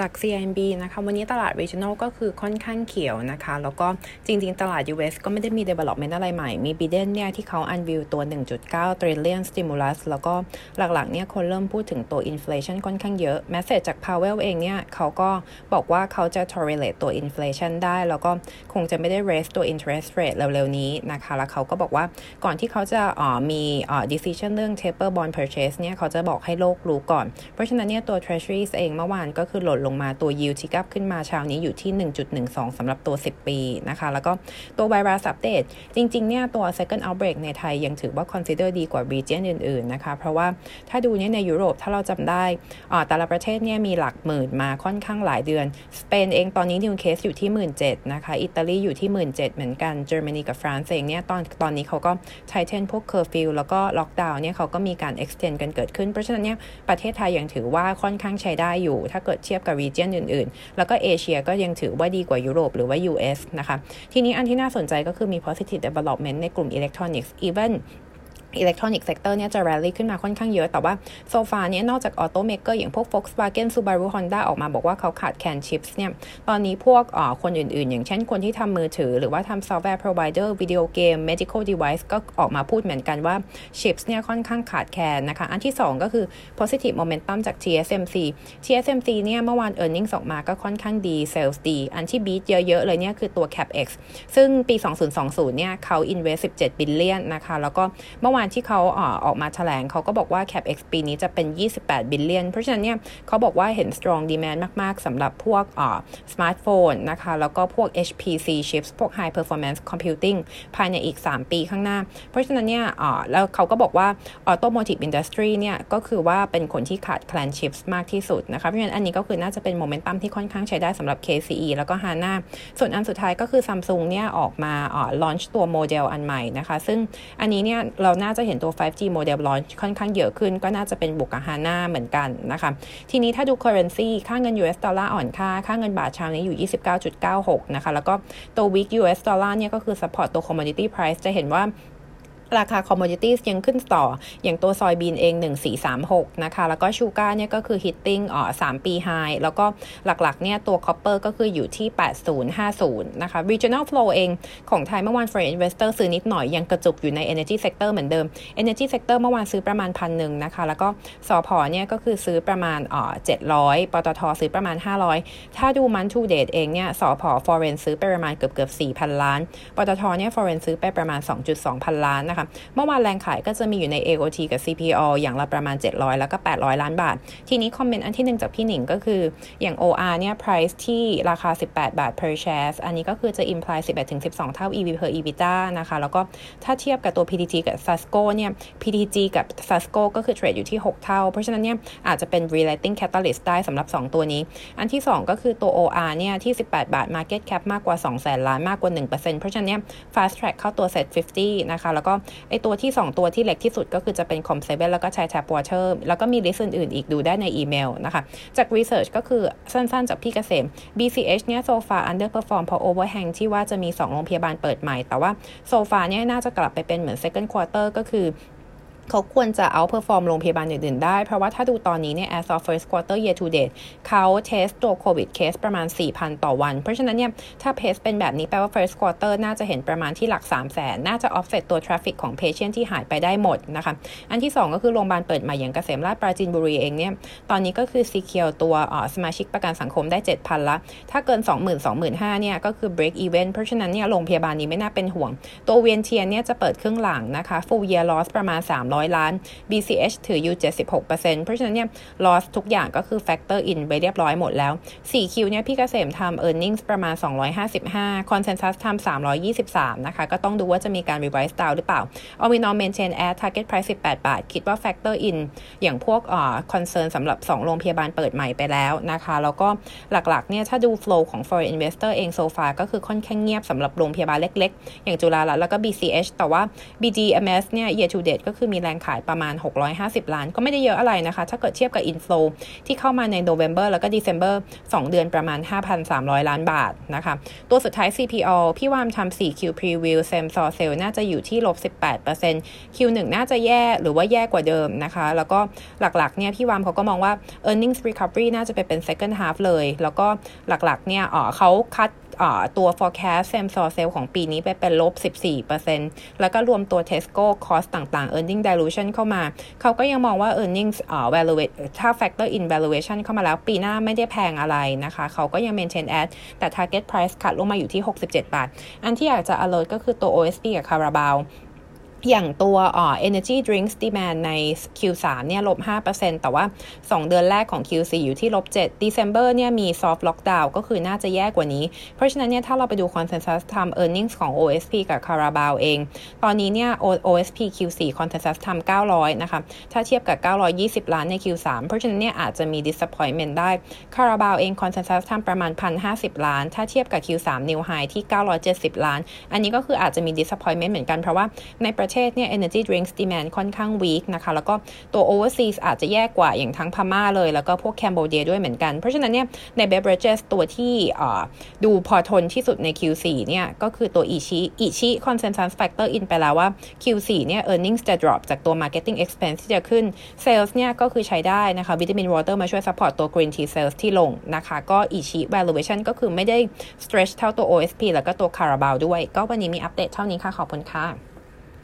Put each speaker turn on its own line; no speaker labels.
จาก CIMB นะคะ วันนี้ตลาด regional ก็คือค่อนข้างเขียวนะคะ แล้วก็จริงๆ ตลาด US ก็ไม่ได้มี development อะไรใหม่ มี Biden เนี่ยที่เขา unveil ตัว 1.9 trillion stimulus แล้วก็หลักๆ เนี่ยคนเริ่มพูดถึงตัว inflation ค่อนข้างเยอะ message จาก Powell เองเนี่ย เขาก็บอกว่าเขาจะ tolerate ตัว inflation ได้ แล้วก็คงจะไม่ได้ raise ตัว interest rate เร็วๆ นี้นะคะ แล้วเขาก็บอกว่าก่อนที่เขาจะอมี decision เรื่อง taper bond purchase เนี่ย เขาจะบอกให้โลกรู้ก่อน เพราะฉะนั้นเนี่ยตัว treasuries เองเมื่อวานก็คือร่นลงมาตัว yield ที่กับขึ้นมาเช้านี้อยู่ที่ 1.12สำหรับตัว 10 ปีนะคะ แล้วก็ตัวไวรัสอัปเดตจริงๆเนี่ยตัว second outbreak ในไทยยังถือว่า consider ดีกว่า region อื่นๆนะคะ เพราะว่าถ้าดูเนี่ยในยุโรปถ้าเราจำได้อ่าแต่ละประเทศเนี่ยมีหลักหมื่นมาค่อนข้างหลายเดือน สเปนเองตอนนี้ new case อยู่ที่ 17,000นะคะ อิตาลีอยู่ที่ 17,000เหมือนกันเยอรมนีกับฝรั่งเศสเนี่ยตอนตอนนี้เขาก็ tighten พวกเคอร์ฟิวแล้วก็ล็อกดาวน์เนี่ยเขาก็มีการ extend กันเกิดขึ้น เพราะฉะนั้นเนี่ยประเทศไทยยังถือว่าค่อนข้างใช้ได้อยู่ ถ้าเกิดเทียบกับ region อื่นๆ แล้วก็เอเชียก็ยังถือว่าดีกว่ายุโรปหรือว่า US นะคะ ทีนี้อันที่น่าสนใจก็คือมี positive development ในกลุ่ม electronics even electronics sector เนี่ยจะ rally ขึ้นมาค่อนข้างเยอะ แต่ว่า so far เนี่ยนอกจาก automaker อย่างพวก Volkswagen Subaru Honda ออกมาบอกว่าเขาขาดแคลน chips เนี่ยตอนนี้พวกอคนอื่นๆ อย่างเช่นคนที่ทำมือถือ หรือว่าทำซอฟต์แวร์ provider วิดีโอเกม medical device ก็ออกมาพูดเหมือนกันว่าchips เนี่ยค่อนข้างขาดแคลนนะคะ อันที่ 2 ก็คือ positive momentum จาก TSMC TSMC เนี่ยเมื่อวาน earnings ออกมาก็ค่อนข้างดี sales ดี อันที่ beat เยอะๆเลยเนี่ยคือตัว capex ซึ่งปี 2020เนี่ยเขา invest 17 billion นะคะแล้วก็เมื่อวานที่เขาอออกมาแถลงเขาก็บอกว่า CapEx ปีนี้จะเป็น 28 billion เพราะฉะนั้นเนี่ยเขาบอกว่าเห็น strong demand มาก ๆสำหรับพวกสมาร์ทโฟนนะคะ แล้วก็พวก HPC chips พวก high performance computing ภายในอีก 3 ปีข้างหน้า เพราะฉะนั้นเนี่ยแล้วเขาก็บอกว่า automotive industry เนี่ยก็คือว่าเป็นคนที่ขาดแคลน chips มากที่สุดนะคะ เพราะฉะนั้นอันนี้ก็คือน่าจะเป็นโมเมนตัมที่ค่อนข้างใช้ได้สำหรับ KCE แล้วก็ HANA ส่วนอันสุดท้ายก็คือ Samsung เนี่ยออกมา launch ตัวโมเดลอันใหม่นะคะ ซึ่งอันนี้เนี่ยเราน่าาจะเห็นตัว 5G โมเดล launch ค่อนข้างเยอะขึ้น ก็น่าจะเป็นบวก HANA เหมือนกันนะคะ ทีนี้ถ้าดู currency ค่าเงิน US ดอลลาร์อ่อนค่า ค่าเงินบาทเช้านี้อยู่ 29.96 นะคะ แล้วก็ตัว weak US ดอลลาร์เนี่ยก็คือ support ตัว commodity price จะเห็นว่า ราคา commodity ยังขึ้นต่อ อย่างตัว soybean เอง 1436 นะคะ แล้วก็ sugar เนี่ยก็คือ hitting อ๋อ3ปี high แล้วก็หลักๆเนี่ยตัว copper ก็คืออยู่ที่ 8050 นะคะ regional flow เองของไทยเมื่อวาน foreign investor ซื้อนิดหน่อยยังกระจุกอยู่ใน energy sector เหมือนเดิม energy sector เมื่อวานซื้อประมาณพันหนึ่งนะคะ แล้วก็สอพอเนี่ยก็คือซื้อประมาณอ๋อ700 ปตทซื้อประมาณ 500 ถ้าดูมันทูเดทเองเนี่ยสอพอ foreign ซื้อไปประมาณเกือบเกือบ4,000 ล้าน ปตทเนี่ย foreign ซื้อไปประมาณ 2.2 พันล้านนะคะคะเมื่อวานแรงขายก็จะมีอยู่ใน AOT กับ CPO อย่างละประมาณ 700 แล้วก็ 800 ล้านบาท ทีนี้คอมเมนต์อันที่หนึ่งจากพี่หนิงก็คืออย่าง OR เนี่ย price ที่ราคา 18 บาท per share อันนี้ก็คือจะ imply 11-12 เท่า EV per EBITDA นะคะ แล้วก็ถ้าเทียบกับตัว PTG กับ Sasco เนี่ย PTG กับ Sasco ก็คือเทรดอยู่ที่ 6 เท่า เพราะฉะนั้นเนี่ยอาจจะเป็น rerating catalyst ได้สำหรับ 2 ตัวนี้ อันที่ 2 ก็คือตัว OR เนี่ยที่ 18 บาท market cap มากกว่า2แสนล้านมากกว่า 1%เพราะฉะนั้นเนี่ย fast track เข้าตัว SET 50 นะคะ แล้วก็ไอตัวที่ 2 ตัวที่เล็กที่สุดก็คือจะเป็น COM7แล้วก็ใช้แท็บวอเชอร์แล้วก็มี list อื่นๆ อีกดูได้ในอีเมลนะคะ จาก research ก็คือสั้นๆ จากพี่เกษม BCH เนี่ย so far underperform เพราะ overhang ที่ว่าจะมี 2 โรงพยาบาลเปิดใหม่ แต่ว่าso far เนี่ยน่าจะกลับไปเป็นเหมือน second quarter ก็คือ เขาควรจะ outperform โรงพยาบาลอื่นๆได้ เพราะว่าถ้าดูตอนนี้เนี่ย as of first quarter year to date เขา test ตัว COVID case ประมาณ 4,000 ต่อวัน เพราะฉะนั้นเนี่ยถ้า pace เป็นแบบนี้แปลว่า first quarter น่าจะเห็นประมาณที่หลัก 3 0 0แสนน่าจะ offset ตัว traffic ของ patient ที่หายไปได้หมดนะคะ อันที่ 2 ก็คือโรงพยาบาลเปิดใหม่อย่างเกษมราษฎร์ปราจีนบุรีเองเนี่ยตอนนี้ก็คือ secure ตัวสมาชิกประกันสังคมได้ 7,000 ละ ถ้าเกิน 20,000 25,000เนี่ยก็คือ break even เพราะฉะนั้นเนี่ยโรงพยาบาลนี้ไม่น่าเป็นห่วง ตัวเวียนเทียนเนี่ยจะเปิดครึ่งหลังนะคะ full year loss ประมาณ 300 100 ล้าน BCH ถืออยู่ 76%เพราะฉะนั้นเนี่ย loss ทุกอย่างก็คือ factor in ไปเรียบร้อยหมดแล้ว 4Q เนี่ยพี่เกษมทำ earnings ประมาณ 255 consensus ทำ323 นะคะ ก็ต้องดูว่าจะมีการ revise down หรือเปล่า a l m i n o maintain at target price 18 บาท คิดว่า factor in อย่างพวกอ่า concern สำหรับ 2 โรงพยาบาลเปิดใหม่ไปแล้วนะคะ แล้วก็หลักๆ เนี่ย ถ้าดู flow ของ foreign investor เอง so far ก็คือค่อนข้างเงียบสำหรับโรงพยาบาลเล็ก ๆ อย่างจุฬาลัตแล้วก็ BCH แต่ว่า BDMs เนี่ย year to date ก็คือมีแรงรงขายประมาณ 650 ล้าน ก็ไม่ได้เยอะอะไรนะคะ ถ้าเกิดเทียบกับ inflow ที่เข้ามาใน November แล้วก็ December 2 เดือนประมาณ 5,300 ล้านบาทนะคะ ตัวสุดท้าย CPO พี่วามทำ 4Q preview same store sale น่าจะอยู่ที่ลบ 18% Q1 น่าจะแย่หรือว่าแย่กว่าเดิมนะคะ แล้วก็หลักๆเนี่ยพี่วามเขาก็มองว่า earnings recovery น่าจะไปเป็น second half เลย แล้วก็หลักๆเนี่ยอ๋อเขาคัด ตัว forecast same store sale ของปีนี้ไปเป็นลบ 14%แล้วก็รวมตัว Tesco cost ต่างๆ earning dilution เข้ามา เขาก็ยังมองว่า earnings อ่า valuate ถ้า factor in valuation เข้ามาแล้วปีหน้าไม่ได้แพงอะไรนะคะ เขาก็ยัง maintain at แต่ target price ขัดลงมาอยู่ที่ 67 บาท อันที่อยากจะ alert ก็คือตัว OSP กับ Carabao อย่างตัวอ่อ energy drinks demand ใน Q3 เนี่ยลบ 5%แต่ว่า 2 เดือนแรกของ Q4 อยู่ที่ลบ 7 December เนี่ยมี soft lockdown ก็คือน่าจะแย่กว่านี้ เพราะฉะนั้นเนี่ยถ้าเราไปดู consensus ทำ earnings ของ OSP กับ Carabao เอง ตอนนี้เนี่ย OSP Q4 consensus ทำ900 นะคะ ถ้าเทียบกับ 920 ล้านใน Q3 เพราะฉะนั้นเนี่ยอาจจะมี disappointment ได้ Carabao เอง consensus ทำประมาณ 1,050 ล้าน ถ้าเทียบกับ Q3 new high ที่ 970 ล้าน อันนี้ก็คืออาจจะมี disappointment เหมือนกันเพราะว่าในประเทศเนี่ย energy drinks demand ค่อนข้าง weak นะคะ แล้วก็ตัว overseas อาจจะแย่กว่าอย่างทั้งพม่าเลย แล้วก็พวกแคนเบเดียด้วยเหมือนกัน เพราะฉะนั้นเนี่ยใน beverages ตัวที่ดูพอทนที่สุดใน Q4 เนี่ย ก็คือตัวอิชิอิชิ consensus factor in ไปแล้วว่า Q4 เนี่ย earnings จะ drop จากตัว marketing expense ที่จะขึ้น sales เนี่ยก็คือใช้ได้นะคะวิตามิน water มาช่วย support ตัว green tea sales ที่ลงนะคะก็อิชิ valuation ก็คือไม่ได้ stretch เท่าตัว OSP แล้วก็ตัว Carabao ด้วย ก็วันนี้มีอัปเดตเท่านี้ค่ะ ขอบคุณค่ะ